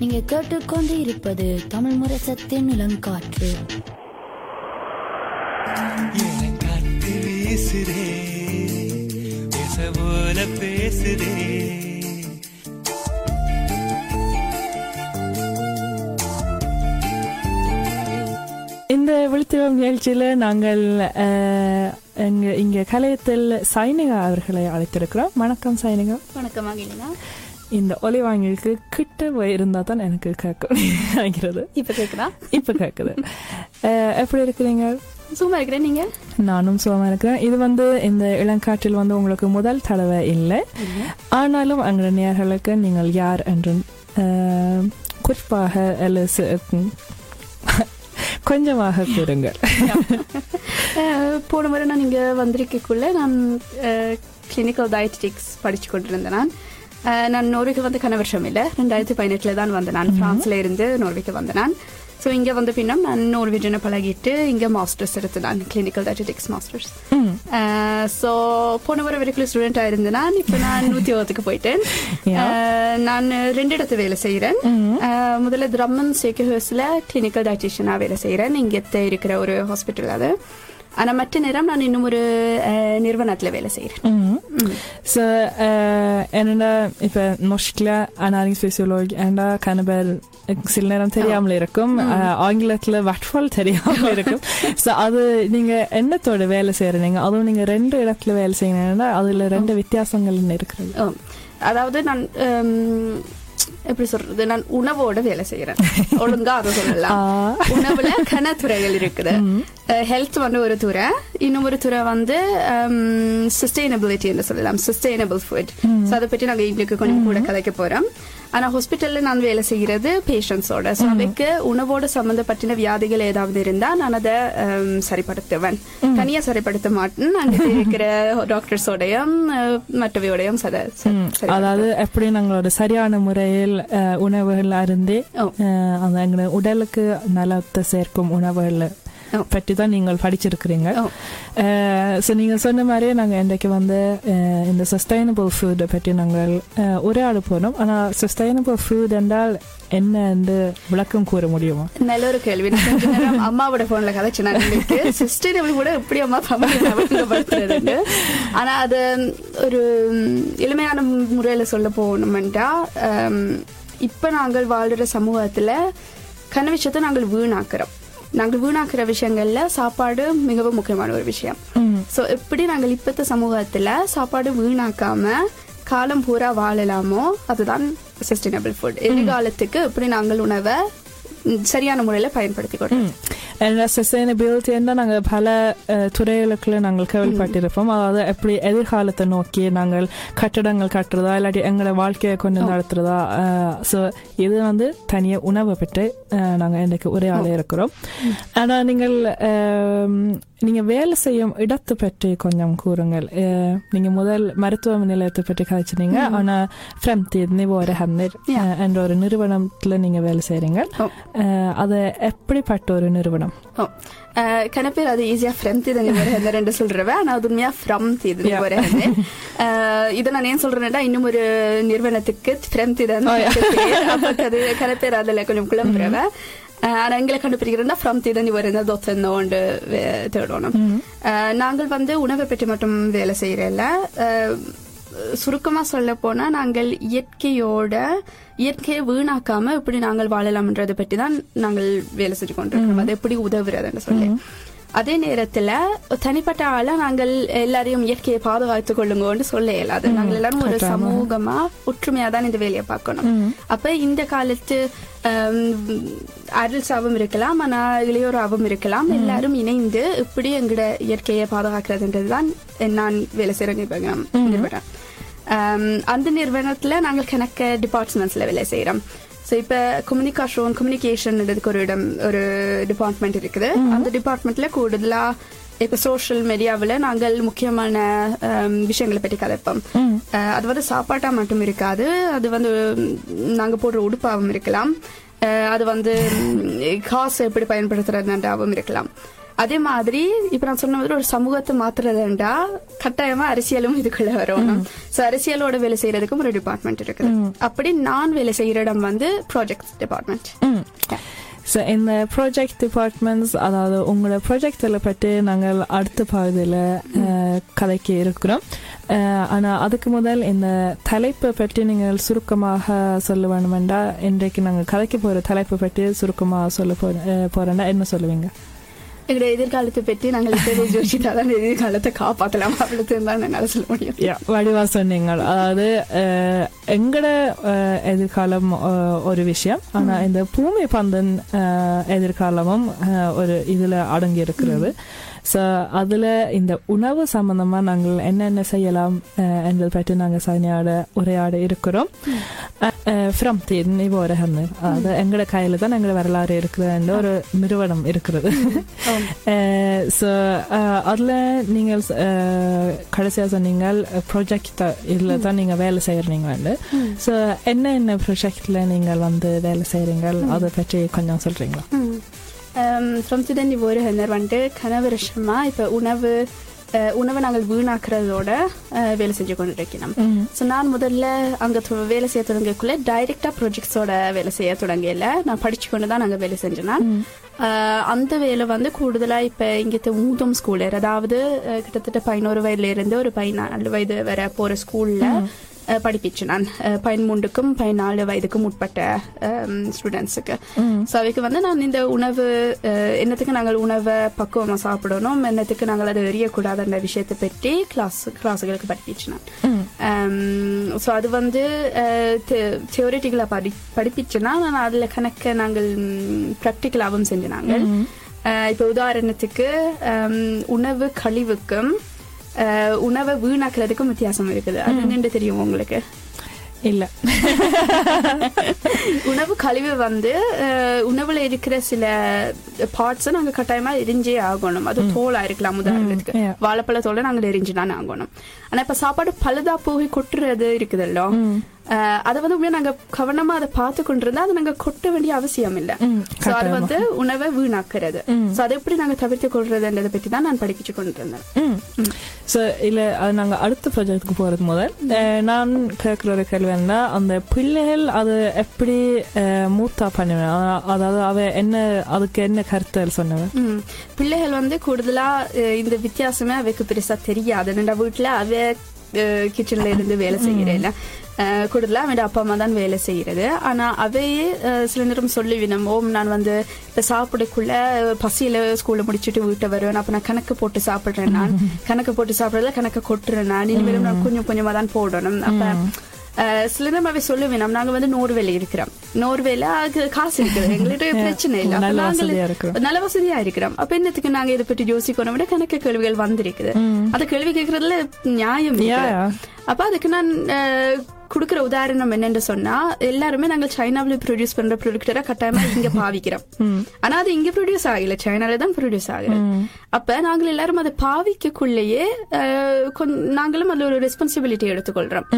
நீங்க கேட்டுக்கொண்டு இருப்பது தமிழ் முரசத்தின் இளங்காற்று. காத்து வீசுதே பேச போல பேசுதே. இந்த விழுத்துவம் நிகழ்ச்சியில் நாங்கள் இங்கே கலையத்தில் சைனிகா அவர்களை அழைத்திருக்கிறோம். வணக்கம் சைனிகா. வணக்கம் மகிழினா இந்த ஒலி வாங்கிக்கு கிட்ட இருந்தால் தான் எனக்கு கேட்கும். நினைக்கிறது இப்ப கேக்குதா? இப்போ கேட்குது எப்படி இருக்கிறீங்க? சும்மா இருக்கிறேன். நீங்க? நானும் சுகமாக இருக்கிறேன். இது வந்து இந்த இளங்காற்றில் வந்து உங்களுக்கு முதல் தடவை இல்லை. ஆனாலும் அங்கே நேர்களுக்கு நீங்கள் யார் என்று குறிப்பாக கொஞ்சமாக கூறுங்கள். போன முறை நான் இங்கே வந்திருக்கக்குள்ள நான் கிளினிக்கல் டயட்டிக்ஸ் படிச்சு கொண்டிருந்தேன் நான். நான் நோர்வேக்கு வந்து கன வருஷம் இல்லை ரெண்டாயிரத்தி பதினெட்டில் தான் வந்தேன் நான். ஃப்ரான்ஸ்ல இருந்து நோர்வேக்கு வந்தேன் நான். ஸோ இங்கே வந்த பின்னம் நான் நோர்வேஜனை பழகிட்டு இங்கே மாஸ்டர்ஸ் எடுத்து நான் கிளினிக்கல் டயட்டிக்ஸ் மாஸ்டர்ஸ். ஸோ போன முறை வரைக்கும் ஸ்டூடெண்டாக இருந்தேன் நான். இப்போ நான் நூற்றி ஒத்துக்கு போயிட்டேன். நான் ரெண்டு இடத்து வேலை செய்கிறேன் முதல்ல திரம்மன் சேக்கஹர்ஸில் கிளினிக்கல் டயட்டிஷியனாக வேலை செய்கிறேன் இங்கே இருக்கிற ஒரு ஹாஸ்பிட்டல் அது. ஆனால் மற்ற நேரம் நான் இன்னும் ஒரு நிறுவனத்தில் வேலை செய்கிறேன் Så eh, இப்போ நொஷ்கில் அனாரிங்ஸ்ஃபிசியோலஜி ஏண்டா கனபல் சில நேரம் தெரியாமல் இருக்கும். ஆங்கிலத்துல வட்ஃபால் தெரியாமல் இருக்கும். ஸோ அது நீங்க எண்ணத்தோட வேலை செய்யறீங்க அதுவும் நீங்க ரெண்டு இடத்துல வேலை செய்யணும்னா அதுல ரெண்டு வித்தியாசங்கள் இருக்கிறது? அதாவது நான் எப்படி சொல்றது நான் உணவோட வேலை செய்கிறேன் ஒழுங்கா அதை சொல்லலாம் உணவுல கன துறைகள் இருக்குது ஹெல்த் வந்து ஒரு துறை இன்னும் ஒரு துறை வந்து சஸ்டைனபிலிட்டி என்று சொல்லலாம் சஸ்டைனபிள் ஃபுட் அதை பற்றி நாங்கள் இன்னைக்கு கொஞ்சம் கூட கதைக்க போறோம் ஆனா ஹாஸ்பிட்டல்ல நான் வேலை செய்கிறது பேஷண்ட்ஸோட ஸோ அவைக்கு உணவோட சம்பந்தப்பட்டின வியாதிகள் ஏதாவது இருந்தா நான் அதை சரிப்படுத்துவேன். தனியா சரிப்படுத்த மாட்டேன். அங்கே இருக்கிற டாக்டர்ஸோடையும் மற்றவையோடையும் சத. அதாவது எப்படி நம்மளோட சரியான முறையில் உணவுகள் அருந்தி அந்த எங்களோட உடலுக்கு நலத்தை சேர்க்கும் உணவுகள். பற்றி தான் நீங்கள் படிச்சிருக்கிறீங்க. ஸோ நீங்கள் சொன்ன மாதிரியே நாங்கள் இன்றைக்கு வந்து இந்த சஸ்டைனபிள் ஃபுட்டை பற்றி நாங்கள் உரையாட போனோம். ஆனால் சஸ்டைனபிள் ஃபுட் என்றால் என்ன என்று விளக்கம் கூற முடியுமா? நல்ல ஒரு கேள்வி. அம்மாவோட போன்ல கதைச்சு நான் சஸ்டைனபிள் கூட எப்படி அம்மா படுத்துறதுன்னு ஆனா அது ஒரு எளிமையான முறையில சொல்ல போகணும்டா இப்ப நாங்கள் வாழ்ற சமூகத்துல விஷயத்தை நாங்கள் வீணாக்குறோம். நாங்கள் வீணாக்குற விஷயங்கள்ல சாப்பாடு மிகவும் முக்கியமான ஒரு விஷயம். சோ எப்படி நாங்கள் இப்பத்த சமூகத்துல சாப்பாடு வீணாக்காம காலம் பூரா வாழலாமோ அதுதான் சஸ்டைனபிள் ஃபுட் எதிர்காலத்துக்கு எப்படி நாங்கள் உணவை சரியான முறையில பயன்படுத்தி கொடுறோம் சஸ்டைனபிலிட்டி என்றால் நாங்கள் பல துறைகளுக்குள்ள நாங்கள் கேள்விப்பட்டிருப்போம். அதாவது எப்படி எதிர்காலத்தை நோக்கி நாங்கள் கட்டடங்கள் கட்டுறதா இல்லாட்டி எங்களை வாழ்க்கையை கொண்டு நடத்துறதா ஸோ இது வந்து தனியாக உணவை பற்றி நாங்கள் இன்றைக்கு உரையாட இருக்கிறோம். ஆனால் நீங்கள் அஹ், நீங்க வேலை செய்யும் இடத்தை பற்றி கொஞ்சம் கூறுங்கள். அஹ், நீங்க முதல் மருத்துவ நிலையத்தை பற்றி கதைச்சினீங்க ஆனா ஃப்ரம்தீத் நிவோர ஹம்னர் என்ற ஒரு நிறுவனத்துல நீங்க வேலை. அஹ், அது எப்படிப்பட்ட ஒரு நிறுவனம் கணப்பேர் அது ஈஸியா ஃப்ரெம்தீது நிவர் ஹெந்தர் ரெண்டு சொல்றவன் ஆனா அது உண்மையா ஃப்ரம்தீது நிவர் ஹெந்தர் இதை நான் ஏன் சொல்றேன்னா இன்னும் ஒரு நிறுவனத்துக்கு ஃப்ரெம்தீது அது கணப்பேர் அதுல கொஞ்சம் குழம்புறவன் ஆனால் எங்களை கண்டுபிடிக்கிறதா ஃப்ரம் திதனி வருந்த தொத்தனோ ஒன்று தேடணும் நாங்கள் வந்து உணவை பற்றி மட்டும் வேலை செய்கிறல்ல சுருக்கமா சொல்ல போனா நாங்கள் இயற்கையோட இயற்கையை வீணாக்காம எப்படி நாங்கள் வாழலாம்ன்றதை பற்றி தான் நாங்கள் வேலை செஞ்சு கொண்டிருக்கோம். அது எப்படி உதவுறதுன்னு சொல்லி. அதே நேரத்துல தனிப்பட்ட ஆளா நாங்கள் எல்லாரையும் இயற்கையை பாதுகாத்துக் கொள்ளுங்கன்னு சொல்ல இயலாது. நாங்கள் எல்லாரும் ஒரு சமூகமா ஒற்றுமையா தான் இந்த வேலையை பார்க்கணும். அப்ப இந்த காலத்து அடல்ஸாவும் இருக்கலாம் ஆனா இளையோராவும் இருக்கலாம். எல்லாரும் இணைந்து இப்படி எங்களோட இயற்கையை பாதுகாக்கிறதுன்றது தான் நான் வேலை செய்யற நிறுவனம் நிறுவனம் அந்த நிறுவனத்துல நாங்கள் கணக்க டிபார்ட்மெண்ட்ஸ்ல வேலை செய்யறோம் ஸோ இப்போ கம்யூனிகேஷன் கம்யூனிகேஷன் ஒரு இடம் ஒரு டிபார்ட்மெண்ட் இருக்குது. அந்த டிபார்ட்மெண்ட்ல கூடுதலா இப்போ சோஷியல் மீடியாவில் நாங்கள் முக்கியமான ஆம், விஷயங்களை பற்றி கதைப்போம். அது வந்து சாப்பாட்டா மட்டும் இருக்காது. அது வந்து ம், நாங்க போடுற உடுப்பாவும் இருக்கலாம். அது வந்து காசு எப்படி பயன்படுத்துறதுன்றாவும் இருக்கலாம். அதே மாதிரி இப்ப நான் சொன்ன மாதிரி ஒரு சமூகத்தை மாத்துறதுண்டா கட்டாயமா அரசியலும் இதுக்குள்ள வரணும் சோ அரசியலோட வேலை செய்யறதுக்கும் ஒரு டிபார்ட்மெண்ட் இருக்குது. அப்படி நான் வேலை செய்யற இடம் வந்து ப்ராஜெக்ட் டிபார்ட்மெண்ட் ஸோ இந்த ப்ராஜெக்ட் டிபார்ட்மெண்ட்ஸ் அதாவது உங்களோட ப்ராஜெக்டில் பற்றி நாங்கள் அடுத்த பகுதியில் கதைக்கு இருக்கிறோம். ஆனால் அதுக்கு முதல் இந்த தலைப்பை பற்றி நீங்கள் சுருக்கமாக சொல்ல வேணுமெண்டா இன்றைக்கு நாங்கள் கதைக்கு போகிற தலைப்பை பற்றி சுருக்கமாக சொல்ல போ போகிறேன்னா என்ன சொல்லுவீங்க? எங்களுடைய எதிர்காலத்தை பற்றி நாங்கள் இப்பவே யோசித்தாதான் எதிர்காலத்தை காப்பாற்றலாம் அவ்வளவு தான் என்னால சொல்ல முடியும். வடிவா சொன்னீங்க அதாவது எங்கட எதிர்காலம் ஒரு விஷயம். ஆனா இந்த பூமி பந்தன் எதிர்காலமும் ஒரு இதுல அடங்கி இருக்கிறது ஸோ அதுல இந்த உணவு சம்பந்தமா நாங்கள் என்னென்ன செய்யலாம் என்பதை பற்றி நாங்கள் சனியாட உரையாட இருக்கிறோம். framtiden i våra händer அதாவது எங்கட கையில தான் எங்கட வரலாறு இருக்கிறது ஒரு நிறுவனம் இருக்கிறது ஸோ அதில் நீங்கள் அஹ், கடைசியாக சொன்னீங்கள் ப்ரொஜெக்ட் இதில் தான் நீங்கள் வேலை செய்கிறீங்கன்னு ஸோ என்ன என்ன ப்ரொஜெக்டில் நீங்கள் வந்து வேலை செய்கிறீங்க அதை பற்றி கொஞ்சம் சொல்கிறீங்களா ஃப்ரம்சிடன் ஒரு ஹென்னர் வந்துட்டு கன வருஷமா இப்ப உணவு அஹ், உணவை நாங்கள் வீணாக்குறதோட வேலை செஞ்சு கொண்டு இருக்கணும் ஸோ நான் முதல்ல அங்க வேலை செய்ய தொடங்கக்குள்ள டைரக்டா ப்ராஜெக்ட்ஸோட வேலை செய்ய தொடங்கல நான் படிச்சு கொண்டு தான் நாங்க வேலை செஞ்சேன் அஹ், அந்த வேலை வந்து கூடுதலா இப்ப இங்க மூதம் ஸ்கூல் அதாவது கிட்டத்தட்ட பதினோரு வயதுல இருந்து ஒரு பதினாலு வயது வரை போற ஸ்கூல்ல அஹ், படிப்பிச்சேன் நான் பதிமூன்றுக்கும் பதினாலு வயதுக்கும் உட்பட்ட ஸ்டூடெண்ட்ஸுக்கு ஸோ அவைக்கு வந்து நான் இந்த உணவு என்னத்துக்கு நாங்கள் உணவை பக்குவமா சாப்பிடணும் என்னத்துக்கு நாங்கள் அதை எறியக்கூடாதுன்ற விஷயத்தை பற்றி கிளாஸ் கிளாஸுகளுக்கு படிப்பிச்சேன் ஸோ அது வந்து தியோரிட்டிக்கலாக படி படிப்பிச்சுன்னா நான் அதில் கணக்க நாங்கள் ப்ராக்டிக்கலாகவும் செஞ்சு நாங்கள் இப்போ உதாரணத்துக்கு உணவு கழிவுக்கும் உணவை வீணாக்குறதுக்கும் வித்தியாசம் இருக்குது. அது என்னன்னு தெரியும் உங்களுக்கு? இல்லை. உணவு கழிவு வந்து உணவுல இருக்கிற சில பார்ட்ஸ் நாங்க கட்டாயமா எரிஞ்சே ஆகணும். அது தோலா இருக்கலாம் உதாரணத்துக்கு. yeah. வாழைப்பழத்தோட நாங்க எரிஞ்சுதான் ஆகணும். ஆனா இப்ப சாப்பாடு பழுதா போய் கொட்டுறது இருக்குதല്ലോ அஹ், அதை வந்து உண்மையா நாங்க கவனமா அதை பார்த்து கொண்டிருந்தா அதை நாங்க கொட்ட வேண்டிய அவசியம் இல்ல. சோ அது வந்து உணவை வீணாக்குறது. சோ அதை எப்படி நாங்க தவிர்த்து கொள்றதுன்றதை பத்தி தான் நான் படிப்பிச்சு கொண்டிருந்தேன். ஸோ இல்லை அது நாங்கள் அடுத்த ப்ராஜெக்ட்டுக்கு போகிறது முதல். நான் கேட்குற ஒரு கேள்வி என்ன அந்த பிள்ளைகள் அது எப்படி மூத்தா பண்ணுவேன்? அத- அதாவது அவ என்ன அதுக்கு என்ன கருத்து சொன்னவன். பிள்ளைகள் வந்து கூடுதலா இந்த வித்தியாசமே அவைக்கு பெருசா தெரியாது. வீட்டுல அவ கிச்சன்ல இருந்து வேலை செய்யறேன் கூடுதலா அவன் அப்பா அம்மா தான் வேலை செய்யறது. ஆனா அவையே சில நேரம் சொல்லிவினம் ஓம் நான் வந்து இப்ப சாப்பிடக்குள்ள பசியில ஸ்கூல்ல முடிச்சுட்டு வீட்டை வருவேன். அப்ப நான் கணக்கு போட்டு சாப்பிடுறேன் நான். கணக்கு போட்டு சாப்பிடறதுல கணக்கு கொட்டுறேன் நான். இனிமேலும் நான் கொஞ்சம் கொஞ்சமா தான் போடணும். அப்ப சில நேரம் அவை சொல்லுவேன் நம்ம நாங்க வந்து நோர்வேல இருக்கிறோம். நோர்வேல காசு இருக்குது. எங்கள்கிட்ட பிரச்சனை இல்லை. நாங்கள் வசதியா இருக்கிறோம். நல்ல வசதியா இருக்கிறோம். அப்ப என்னத்துக்கு நாங்க இதை பற்றி யோசிக்கணும் விட கணக்கு கேள்விகள் வந்திருக்குது. அந்த கேள்வி கேட்கறதுல நியாயம் yeah. அப்ப அதுக்கு நான் கொடுக்கிற உதாரணம் என்னன்னு சொன்னா எல்லாருமே நாங்க சைனாவில ப்ரொடியூஸ் பண்ற ப்ரொடக்டரா கட்டாயமா இங்க பாவிக்கிறோம். ஆனா அது இங்க ப்ரொடியூஸ் ஆகல. சைனால தான் ப்ரொடியூஸ் ஆகுது அப்ப நாங்கள் எல்லாரும் அதை பாவிக்கக்குள்ளேயே நாங்களும் அதுல ஒரு ரெஸ்பான்சிபிலிட்டி எடுத்துக்கொள்றோம்.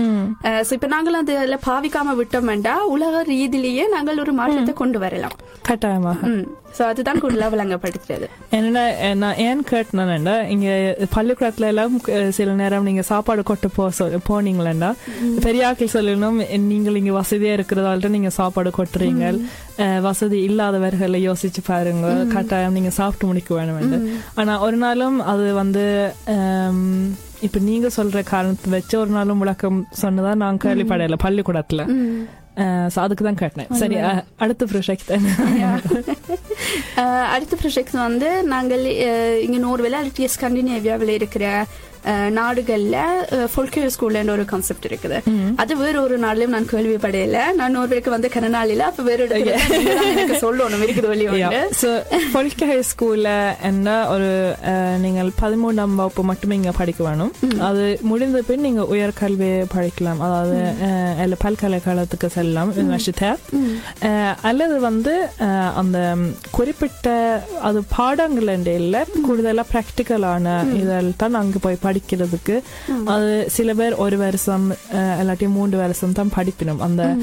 இப்ப நாங்களும் அதுல பாவிக்காம விட்டோம்டா உலக ரீதியிலேயே நாங்கள் ஒரு மாற்றத்தை கொண்டு வரலாம். கட்டாயமாக. சோ அதுதான் கூடுதலா விளங்கப்படுத்துறது. என்னடா நான் ஏன் கேட்டேன்னா இங்க பள்ளிக்கூடத்துல எல்லாம் சில நேரம் நீங்க சாப்பாடு கொட்டு போ போனீங்களா பெரிய ஆட்கள் சொல்லணும் நீங்கள் இங்க வசதியா இருக்கிறதால நீங்க சாப்பாடு கொட்டுறீங்க வசதி இல்லாதவர்களை யோசிச்சு பாருங்க. கட்டாயம் நீங்க சாப்பிட்டு முடிக்க வேணும் ஆனா ஒரு நாளும் அது வந்து இப்ப நீங்க சொல்ற காரணத்தை வச்சு ஒரு நாளும் விளக்கம் சொன்னதா நான் கேள்விப்படையில பள்ளிக்கூடத்துல. so அதுக்கு தான் கேட்டேன். சரி அடுத்த ப்ரொஜெக்ட் அடுத்த ப்ராஜெக்ட் வந்து நாங்கள் இங்க நோர்வேல அல்லது ஸ்கண்டினேவியாவில் இருக்கிற நாடுகள்ல ஃபொல்கேர் ஸ்கூல்ல ஒரு கான்செப்ட் இருக்குது அது வேற ஒரு நாள்லயும் நான் கேள்விப்படையில நான் நோர்வேக்கு வந்து கனநாளில அப்ப வேற எனக்கு சொல்லணும் இருக்குது வழி உண்டு ஸோ ஸ்கூல்ல என்ன ஒரு நீங்கள் பதிமூணாம் வகுப்பு மட்டுமே இங்க படிக்க வேணும் அது முடிந்த பின் நீங்க உயர்கல்வி படிக்கலாம் அதாவது இல்ல பல்கலைக்கழகத்துக்கு செல்லலாம் யூனிவர்சிட்டியர் அல்லது வந்து அந்த குறிப்பிட்ட அது பாடங்கள் இல்லை கூடுதலா ப்ராக்டிக்கலான இதில் தான் அங்க போய் படிக்கிறதுக்கு அது சில பேர் ஒரு வருஷம் இல்லாட்டி மூன்று வருஷம் தான் படிப்பினும் அந்த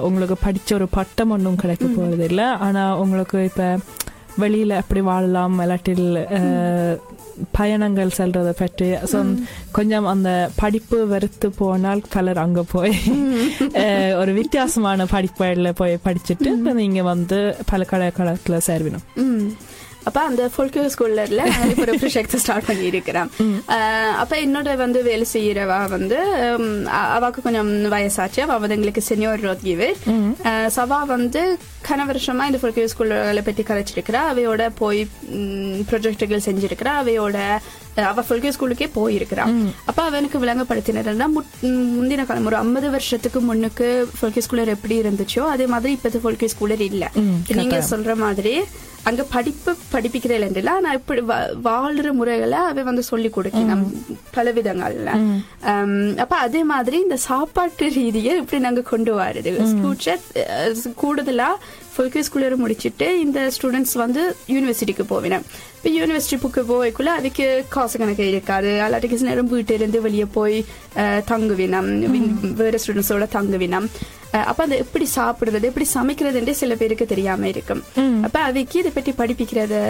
உங்களுக்கு படிச்ச ஒரு பட்டம் ஒன்றும் கிடைக்க போறது இல்லை ஆனா உங்களுக்கு இப்ப வெளியில எப்படி வாழலாம் இல்லாட்டில் பயணங்கள் செல்றதை பற்றி ஸோ கொஞ்சம் அந்த படிப்பு வெறுத்து போனால் பலர் அங்க போய் ஒரு வித்தியாசமான படிப்புல போய் படிச்சுட்டு நீங்க வந்து பல்கலைக்கழகத்துல சேர்வினோம். அப்ப அந்த ஸ்கூல்ல இப்போ ஒரு ப்ரொஜெக்ட் ஸ்டார்ட் பண்ணி இருக்கிறேன் அப்ப என்னோட வந்து வேலை செய்யறவா வந்து அவாக்கு கொஞ்சம் வயசாச்சு அவ வந்து எங்களுக்கு செனியோர் ரோத்கிவர் சவா வந்து கன வருஷமா இந்த ஃபோல்கே ஸ்கூல்களை பற்றி கதைச்சிருக்கிறா அவையோட போய் ப்ரொஜெக்டுகள் செஞ்சிருக்கிறா அவையோட அவ ஃபோல்கே ஸ்கூலுக்கே போயிருக்கிறா அப்ப அவனுக்கு விளங்கப்படுத்தினா முந்தின காலம் ஒரு ஐம்பது வருஷத்துக்கு முன்னுக்கு ஃபோல்கே ஸ்கூலர் எப்படி இருந்துச்சோ அதே மாதிரி இப்ப ஃபோல்கே ஸ்கூலர் இல்ல. நீங்க சொல்ற மாதிரி அங்க படிப்பு படிப்பிக்கிற இல்லைன்றல ஆனா இப்படி வாழ்ற முறைகளை அவ வந்து சொல்லி கொடுக்கணும். பல விதங்கள்ல. அப்ப அதே மாதிரி இந்த சாப்பாட்டு ரீதியை இப்படி நாங்க கொண்டு வரது கூடுதலா ஃபுல்கே ஸ்கூலர் முடிச்சிட்டு இந்த ஸ்டூடெண்ட்ஸ் வந்து யூனிவர்சிட்டிக்கு போவினேன். இப்போ யூனிவர்சிட்டி புக்கு போய்க்குள்ள அதுக்கு காசு கணக்கு இருக்காது. அல்லாட்டிக்கு நேரம் வீட்டு இருந்து வெளியே போய் தங்குவினம். வேற ஸ்டூடெண்ட்ஸோட தங்குவினம். அப்ப அது எப்படி சாப்பிடுறது எப்படி சமைக்கிறதுன்றே சில பேருக்கு தெரியாம இருக்கும். அப்ப அவைக்கு இதை பற்றி படிப்பிக்கிறது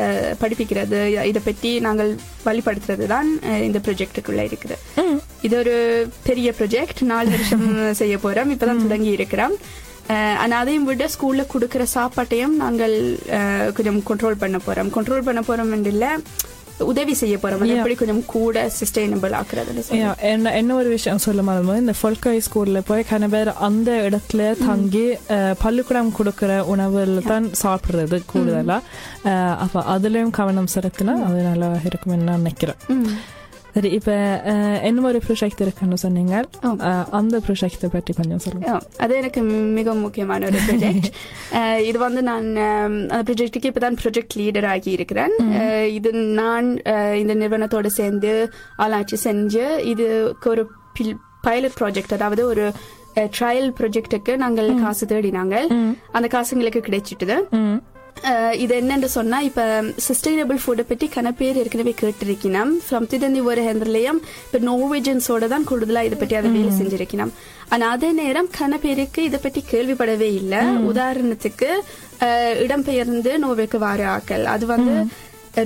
படிப்பிக்கிறது இதை பற்றி நாங்கள் வழிபடுத்துறது தான் இந்த ப்ரொஜெக்டுக்குள்ள இருக்குது. இது ஒரு பெரிய ப்ரொஜெக்ட் நாலு வருஷம் செய்ய போறோம். இப்பதான் தொடங்கி இருக்கிறோம். அஹ், ஆனா அதையும் விட ஸ்கூல்ல கொடுக்கிற சாப்பாட்டையும் நாங்கள் கொஞ்சம் கண்ட்ரோல் பண்ண போறோம். கண்ட்ரோல் பண்ண போறோம் இல்ல உதவி செய்ய போறோம். எப்படி கொஞ்சம் கூட சஸ்டைனபிள் Yeah, என்ன என்ன ஒரு விஷயம் சொல்ல மறந்து இந்த ஃபொல்கை ஸ்கூல்ல போய் கன பேர் அந்த இடத்துல தங்கி பள்ளிக்கூடம் கொடுக்கிற உணவுல தான் சாப்பிடுறது கூடுதலா. அப்ப அதுலயும் கவனம் செலுத்தினா அது நல்லா இருக்கும்னு நான் நினைக்கிறேன். சரி இப்ப என்ன ஒரு ப்ரொஜெக்ட் இருக்குன்னு சொன்னீங்க அந்த ப்ரொஜெக்டை பற்றி கொஞ்சம் சொல்லுங்க அது எனக்கு மிக முக்கியமான ஒரு ப்ராஜெக்ட் இது வந்து நான் அந்த ப்ராஜெக்ட்டுக்கு இப்பதான் ப்ராஜெக்ட் லீடர் ஆகி இருக்கிறேன் இது நான் இந்த நிறுவனத்தோட சேர்ந்து ஆராய்ச்சி செஞ்சு இதுக்கு ஒரு பைலட் ப்ராஜெக்ட் அதாவது ஒரு ட்ரையல் ப்ராஜெக்ட்டுக்கு நாங்கள் காசு தேடினாங்க அந்த காசு எங்களுக்கு கிடைச்சிட்டுது இது என்னன்னு சொன்னா இப்ப சஸ்டைனபிள் ஃபுட்டை பற்றி கன பேர் ஏற்கனவே கேட்டிருக்கணும் ஃப்ரம் திடந்தி ஒரு ஹெந்தர்லயும் இப்ப நோர்வேஜன்ஸோட தான் கூடுதலா இதை பற்றி அதை வேலை செஞ்சிருக்கணும் ஆனா அதே நேரம் கன பேருக்கு இதை பற்றி கேள்விப்படவே இல்லை. உதாரணத்துக்கு இடம்பெயர்ந்து நோர்வேக்கு வார ஆக்கள். அது வந்து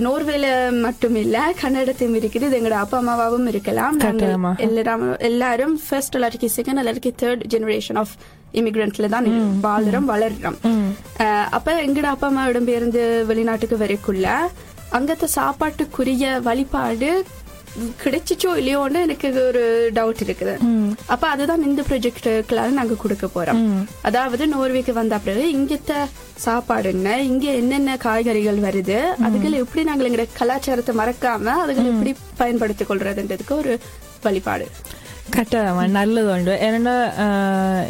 நோர்வேல மட்டும் இல்ல கன்னடத்தையும் இருக்குது. இது எங்களோட அப்பா அம்மாவாவும் இருக்கலாம். எல்லாரும் எல்லாரும் ஃபர்ஸ்ட் எல்லாருக்கும் செகண்ட் எல்லாருக்கும் தேர்ட் ஜெனரேஷன் ஆஃப் இமிகிரண்ட்ல தான் வாழ்றோம் வளர்றோம். அப்ப எங்கட அப்பா அம்மா இடம்பெயர்ந்து வெளிநாட்டுக்கு வரைக்குள்ள அங்கத்த சாப்பாட்டுக்குரிய வழிபாடு கிடைச்சிச்சோ இல்லையோன்னு எனக்கு ஒரு டவுட் இருக்குது. அப்ப அதுதான் இந்த ப்ராஜெக்டுக்களால நாங்க கொடுக்க போறோம். அதாவது நோர்வேக்கு வந்த பிறகு இங்கத்த சாப்பாடு என்ன இங்க என்னென்ன காய்கறிகள் வருது அதுகளை எப்படி நாங்கள் எங்க கலாச்சாரத்தை மறக்காம அதுகளை எப்படி பயன்படுத்திக் கொள்றதுன்றதுக்கு ஒரு வழிபாடு. கட்டாயமா நல்லது உண்டு ஏன்னா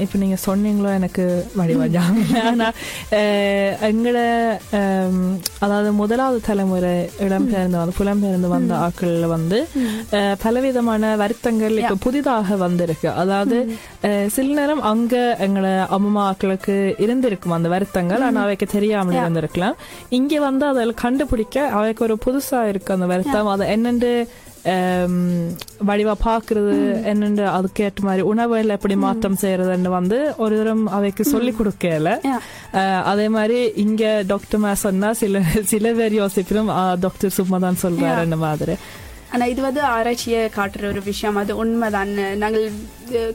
இப்ப நீங்க சொன்னீங்களோ எனக்கு வடிவாஜாம் ஆனா அஹ், எங்கட அம், அதாவது முதலாவது தலைமுறை இடம்பெயர்ந்து வந்து புலம்பெயர்ந்து வந்த ஆட்கள்ல வந்து பலவிதமான வருத்தங்கள் இப்ப புதிதாக வந்திருக்கு. அதாவது சில நேரம் அங்க எங்களோட அம்மா ஆட்களுக்கு இருந்திருக்கும் அந்த வருத்தங்கள். ஆனா அவைக்கு தெரியாமல் இருந்திருக்கலாம். இங்க வந்து அதில் கண்டுபிடிக்க அவைக்கு ஒரு புதுசா இருக்கு அந்த வருத்தம். அது என்னென்று ஆம், வடிவா பாக்குறது என்னென்று அதுக்கேற்ற மாதிரி உணவுல எப்படி மாற்றம் செய்யறதுன்னு வந்து ஒரு தரம் அவைக்கு சொல்லி கொடுக்கல அதே மாதிரி இங்க டாக்டர் மா சொன்னா சில சில பேர் யோசிப்பிலும் டாக்டர் சும்மா தான் சொல்றாருன்னு மாதிரி ஆனா இது வந்து ஆராய்ச்சியை காட்டுற ஒரு விஷயம் அது உண்மைதான் நாங்கள்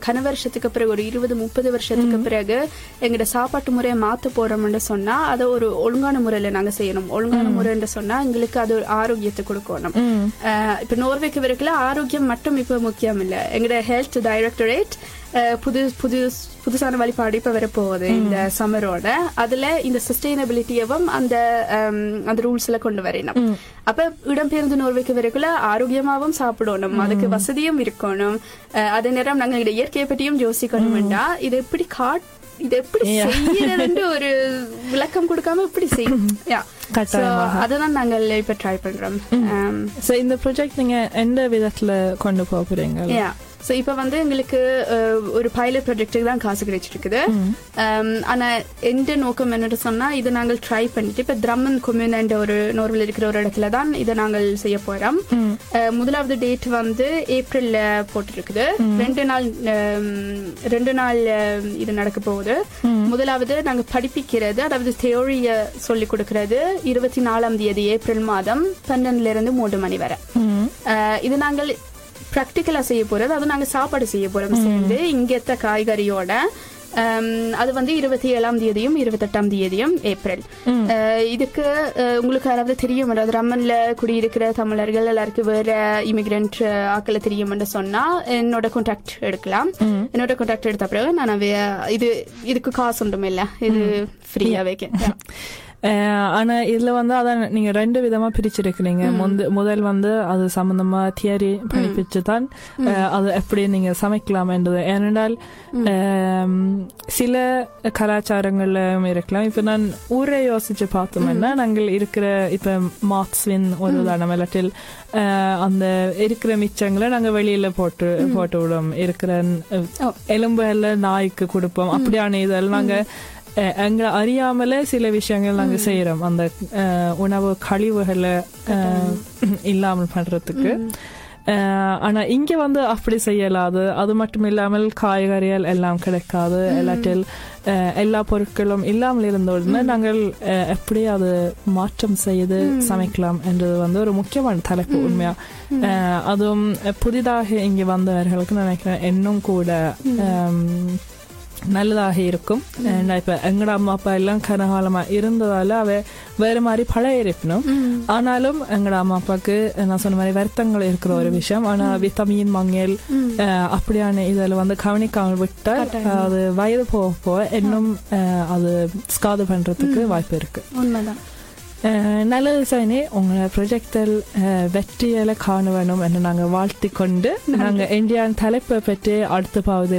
கன வருஷத்துக்கு பிறகு ஒரு இருபது முப்பது வருஷத்துக்கு பிறகு எங்களோட சாப்பாட்டு முறையை மாத்த போறோம்னு சொன்னா அதை ஒரு ஒழுங்கான முறையில நாங்க செய்யணும். ஒழுங்கான முறைன்னு சொன்னா எங்களுக்கு அது ஒரு ஆரோக்கியத்தை கொடுக்கணும். இப்ப நோர்வேக்கு வரைக்கும் ஆரோக்கியம் மட்டும் இப்ப முக்கியம் இல்ல. எங்களோட ஹெல்த் டைரக்டரேட் புது புது புதுசான வழிபாடு இப்ப வரப்போகுது இந்த சம்மரோட. அதுல இந்த சஸ்டைனபிலிட்டியவும் அந்த அந்த ரூல்ஸ்ல கொண்டு வரணும். அப்ப இடம்பெயர்ந்து நோர்வேக்கு வரைக்குள்ள ஆரோக்கியமாவும் சாப்பிடணும். அதுக்கு வசதியும் இருக்கணும். அதே நேரம் நாங்க இந்த இயற்கையை பற்றியும் யோசிக்கணும்டா இது எப்படி காட் இது எப்படி செய்யறதுன்னு ஒரு விளக்கம் கொடுக்காம எப்படி செய்யும் கட்டாயமாக. அதுதான் நாங்கள் இப்ப ட்ரை பண்றோம். Um, இந்த ப்ராஜெக்ட் நீங்க எந்த விதத்துல கொண்டு போக போறீங்க. ஸோ இப்போ வந்து எங்களுக்கு ஒரு பைலட் ப்ராஜெக்ட்டுக்கு தான் காசு கிடைச்சிருக்குது. Um, ஆனா எந்த நோக்கம் என்னன்னு சொன்னா இது நாங்கள் ட்ரை பண்ணிட்டு இப்போ திரம்மன் கொம்யூன் ஒரு நோர்வில் இருக்கிற ஒரு இடத்துல தான் இதை நாங்கள் செய்ய போறோம். அஹ், முதலாவது டேட் வந்து ஏப்ரல்ல போட்டிருக்குது. ரெண்டு நாள் ரெண்டு நாள் இது நடக்க போகுது. முதலாவது நாங்க படிப்பிக்கிறது அதாவது தியோரிய சொல்லி கொடுக்கறது இருபத்தி நாலாம் தேதி ஏப்ரல் மாதம் பன்னெண்டுல இருந்து மூன்று மணி வரை. இது நாங்கள் ப்ராக்டிக்கலா செய்ய போறது. அது நாங்க சாப்பாடு செய்ய போறோம் சேர்ந்து இங்கத்த காய்கறியோட அது வந்து இருபத்தி ஏழாம் தேதியும் இருபத்தெட்டாம் தேதியும் ஏப்ரல். இதுக்கு உங்களுக்கு யாராவது தெரியும்? அதாவது ரம்மன்ல குடியிருக்கிற தமிழர்கள் எல்லாருக்கும் வேற இமிகிரண்ட் ஆக்களை தெரியும்னு சொன்னா என்னோட கான்டாக்ட் எடுக்கலாம். என்னோட கான்டாக்ட் எடுத்த பிறகு நான் இது இதுக்கு காசு ஒன்றும் இல்ல இது ஃப்ரீயா வைக்க. அஹ் ஆனா இதுல வந்து அதான் நீங்க ரெண்டு விதமா பிரிச்சிருக்கிறீங்க. முந்த முதல் வந்து அது சம்பந்தமா தியரி படிப்பிச்சு தான் அது எப்படி நீங்க சமைக்கலாம் என்றது. ஏனென்றால் சில கலாச்சாரங்கள்ல இருக்கலாம். இப்ப நான் ஊரை யோசிச்சு பார்த்தோம்னா நாங்கள் இருக்கிற இப்ப மாத்ஸ்வின் ஒரு உதாரணம் இல்லாட்டில் அந்த இருக்கிற மிச்சங்களை நாங்க வெளியில போட்டு போட்டு விடுவோம் இருக்கிற அஹ், எலும்புகள்ல நாய்க்கு கொடுப்போம். அப்படியான இதெல்லாம் நாங்க எங்களை அறியாமலே சில விஷயங்கள் நாங்க செய்யறோம் அந்த உணவு கழிவுகளை இல்லாமல் பண்றதுக்கு. அஹ், ஆனா இங்க வந்து அப்படி செய்யலாது. அது மட்டும் இல்லாமல் காய்கறிகள் எல்லாம் கிடைக்காது. இல்லாட்டில் எல்லா பொருட்களும் இல்லாமல் இருந்த உடனே நாங்கள் எப்படி அது மாற்றம் செய்து சமைக்கலாம் என்றது வந்து ஒரு முக்கியமான தலைப்பு உண்மையா. அதுவும் புதிதாக இங்க வந்தவர்களுக்கு நினைக்கிறேன். இன்னும் கூட நல்லதாக இருக்கும். இப்ப எங்கட அம்மா அப்பா எல்லாம் கனகாலமா இருந்ததால அவ வேற மாதிரி பழைய இருப்பினும். ஆனாலும் எங்கட அம்மா அப்பாவுக்கு நான் சொன்ன மாதிரி வருத்தங்கள் இருக்கிற ஒரு விஷயம். ஆனா விட்டமின் மங்கல் அப்படியான இதில் வந்து கவனிக்காமல் விட்டால் அது வயது போக போக இன்னும் அது ஸ்காது பண்றதுக்கு வாய்ப்பு இருக்கு. உண்மைதான். நல்லது சைனி உங்களோட ப்ரொஜெக்டில் வெற்றியில காண வேணும் என்று நாங்கள் வாழ்த்தி கொண்டு நாங்கள் இந்தியான் தலைப்பை பற்றி அடுத்த பாவது